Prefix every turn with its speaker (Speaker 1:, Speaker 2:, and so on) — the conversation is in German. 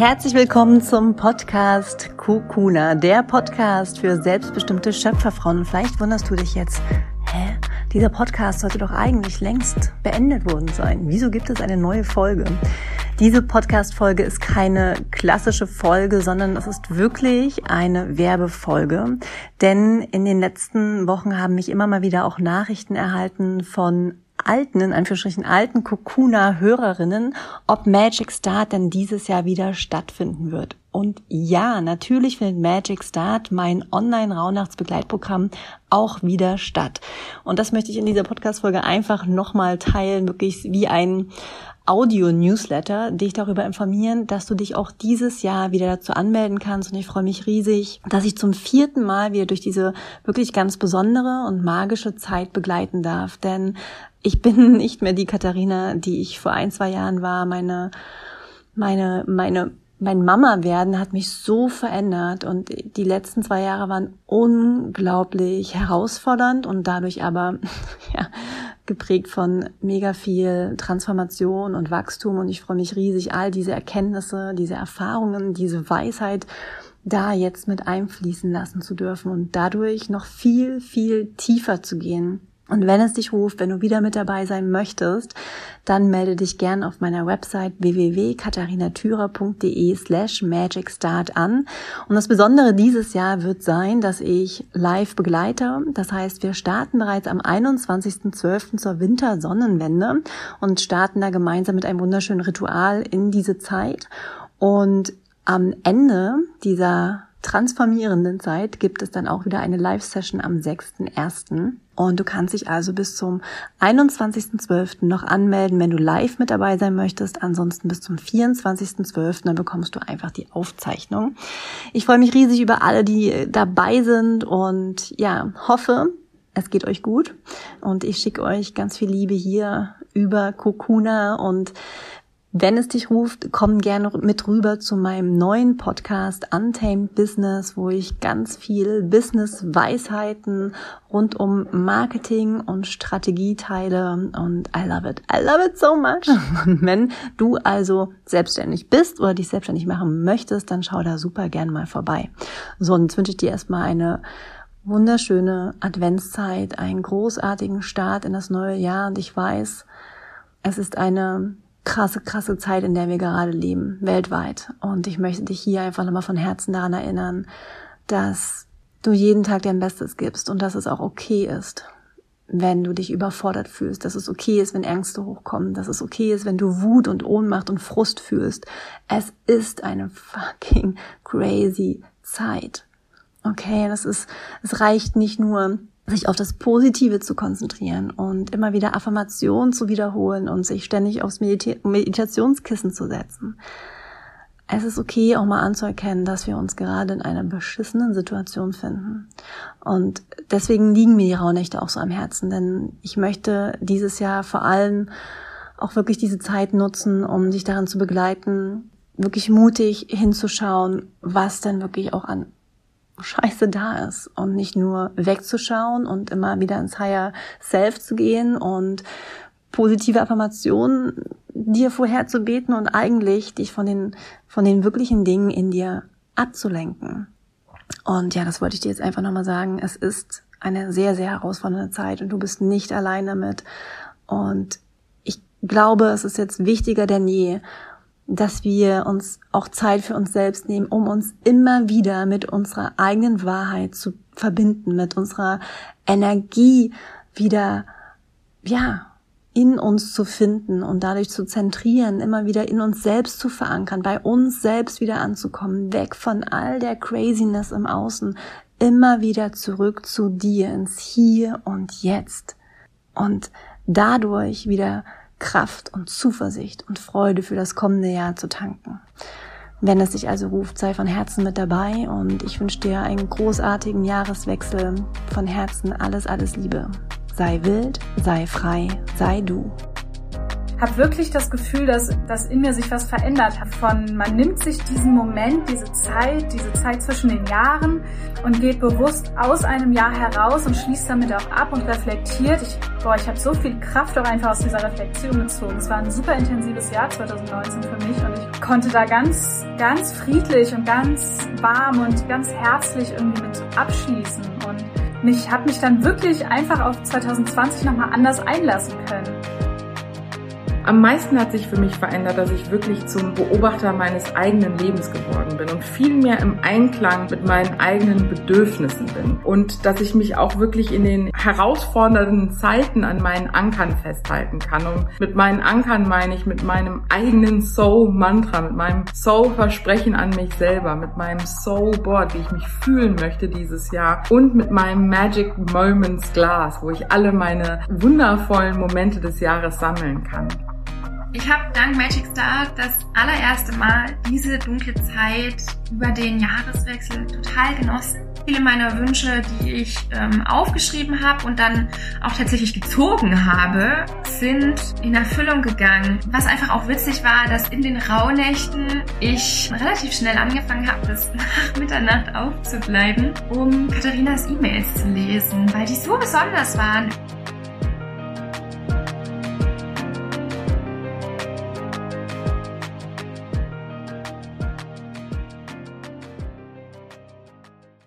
Speaker 1: Herzlich willkommen zum Podcast Kukuna, der Podcast für selbstbestimmte Schöpferfrauen. vielleicht wunderst du dich jetzt, hä? Dieser Podcast sollte doch eigentlich längst beendet worden sein. Wieso gibt es eine neue Folge? Diese Podcast-Folge ist keine klassische Folge, sondern es ist wirklich eine Werbefolge. Denn in den letzten Wochen haben mich immer mal wieder auch Nachrichten erhalten von alten, in Anführungsstrichen alten Kokuna-Hörerinnen, ob Magic Start denn dieses Jahr wieder stattfinden wird. Und ja, natürlich findet Magic Start, mein Online-Rauhnachtsbegleitprogramm, auch wieder statt. Und das möchte ich in dieser Podcast-Folge einfach nochmal teilen, wirklich wie ein, Audio-Newsletter dich darüber informieren, dass du dich auch dieses Jahr wieder dazu anmelden kannst. Und ich freue mich riesig, dass ich zum vierten Mal wieder durch diese wirklich ganz besondere und magische Zeit begleiten darf. Denn ich bin nicht mehr die Katharina, die ich vor ein, zwei Jahren war. Meine, meine, meine mein Mama werden hat mich so verändert und die letzten zwei Jahre waren unglaublich herausfordernd und dadurch aber ja, geprägt von mega viel Transformation und Wachstum und ich freue mich riesig, all diese Erkenntnisse, diese Erfahrungen, diese Weisheit da jetzt mit einfließen lassen zu dürfen und dadurch noch viel, viel tiefer zu gehen und wenn es dich ruft, wenn du wieder mit dabei sein möchtest, dann melde dich gern auf meiner Website www.katharinatürer.de slash magicstart an. Und das Besondere dieses Jahr wird sein, dass ich live begleite. Das heißt, wir starten bereits am 21.12. zur Wintersonnenwende und starten da gemeinsam mit einem wunderschönen Ritual in diese Zeit. Und am Ende dieser transformierenden Zeit gibt es dann auch wieder eine Live-Session am 6.1. Und du kannst dich also bis zum 21.12. noch anmelden, wenn du live mit dabei sein möchtest. Ansonsten bis zum 24.12. dann bekommst du einfach die Aufzeichnung. Ich freue mich riesig über alle, die dabei sind und ja, hoffe, es geht euch gut. Und ich schicke euch ganz viel Liebe hier über Kokuna und wenn es dich ruft, komm gerne mit rüber zu meinem neuen Podcast Untamed Business, wo ich ganz viel Business-Weisheiten rund um Marketing und Strategie teile. Und I love it. I love it so much. Und wenn du also selbstständig bist oder dich selbstständig machen möchtest, dann schau da super gerne mal vorbei. So, und jetzt wünsche ich dir erstmal eine wunderschöne Adventszeit, einen großartigen Start in das neue Jahr. Und ich weiß, es ist eine krasse, krasse Zeit, in der wir gerade leben, weltweit. Und ich möchte dich hier einfach nochmal von Herzen daran erinnern, dass du jeden Tag dein Bestes gibst und dass es auch okay ist, wenn du dich überfordert fühlst, dass es okay ist, wenn Ängste hochkommen, dass es okay ist, wenn du Wut und Ohnmacht und Frust fühlst. Es ist eine fucking crazy Zeit. Okay, das ist, es reicht nicht nur, sich auf das Positive zu konzentrieren und immer wieder Affirmationen zu wiederholen und sich ständig aufs Medita Meditationskissen zu setzen. Es ist okay, auch mal anzuerkennen, dass wir uns gerade in einer beschissenen Situation finden. Und deswegen liegen mir die Rauhnächte auch so am Herzen, denn ich möchte dieses Jahr vor allem auch wirklich diese Zeit nutzen, um sich daran zu begleiten, wirklich mutig hinzuschauen, was denn wirklich auch an Scheiße da ist und nicht nur wegzuschauen und immer wieder ins Higher Self zu gehen und positive Affirmationen dir vorher zu beten und eigentlich dich von den, von den wirklichen Dingen in dir abzulenken. Und ja, das wollte ich dir jetzt einfach nochmal sagen. Es ist eine sehr, sehr herausfordernde Zeit und du bist nicht allein damit. Und ich glaube, es ist jetzt wichtiger denn je, dass wir uns auch Zeit für uns selbst nehmen, um uns immer wieder mit unserer eigenen Wahrheit zu verbinden, mit unserer Energie wieder, ja, in uns zu finden und dadurch zu zentrieren, immer wieder in uns selbst zu verankern, bei uns selbst wieder anzukommen, weg von all der Craziness im Außen, immer wieder zurück zu dir ins Hier und Jetzt. Und dadurch wieder Kraft und Zuversicht und Freude für das kommende Jahr zu tanken. Wenn es dich also ruft, sei von Herzen mit dabei und ich wünsche dir einen großartigen Jahreswechsel. Von Herzen alles, alles Liebe. Sei wild, sei frei, sei du.
Speaker 2: Habe wirklich das Gefühl, dass, dass in mir sich was verändert hat. Von man nimmt sich diesen Moment, diese Zeit, diese Zeit zwischen den Jahren und geht bewusst aus einem Jahr heraus und schließt damit auch ab und reflektiert. Ich, boah, ich habe so viel Kraft auch einfach aus dieser Reflexion gezogen. Es war ein super intensives Jahr 2019 für mich und ich konnte da ganz, ganz friedlich und ganz warm und ganz herzlich irgendwie mit abschließen und mich habe mich dann wirklich einfach auf 2020 nochmal anders einlassen können.
Speaker 3: Am meisten hat sich für mich verändert, dass ich wirklich zum Beobachter meines eigenen Lebens geworden bin und viel mehr im Einklang mit meinen eigenen Bedürfnissen bin. Und dass ich mich auch wirklich in den herausfordernden Zeiten an meinen Ankern festhalten kann. Und mit meinen Ankern meine ich mit meinem eigenen Soul-Mantra, mit meinem Soul-Versprechen an mich selber, mit meinem Soul-Board, wie ich mich fühlen möchte dieses Jahr und mit meinem Magic Moments Glas, wo ich alle meine wundervollen Momente des Jahres sammeln kann.
Speaker 4: Ich habe dank Magic Star das allererste Mal diese dunkle Zeit über den Jahreswechsel total genossen. Viele meiner Wünsche, die ich ähm, aufgeschrieben habe und dann auch tatsächlich gezogen habe, sind in Erfüllung gegangen. Was einfach auch witzig war, dass in den Rauhnächten ich relativ schnell angefangen habe, bis nach Mitternacht aufzubleiben, um Katharinas E-Mails zu lesen, weil die so besonders waren.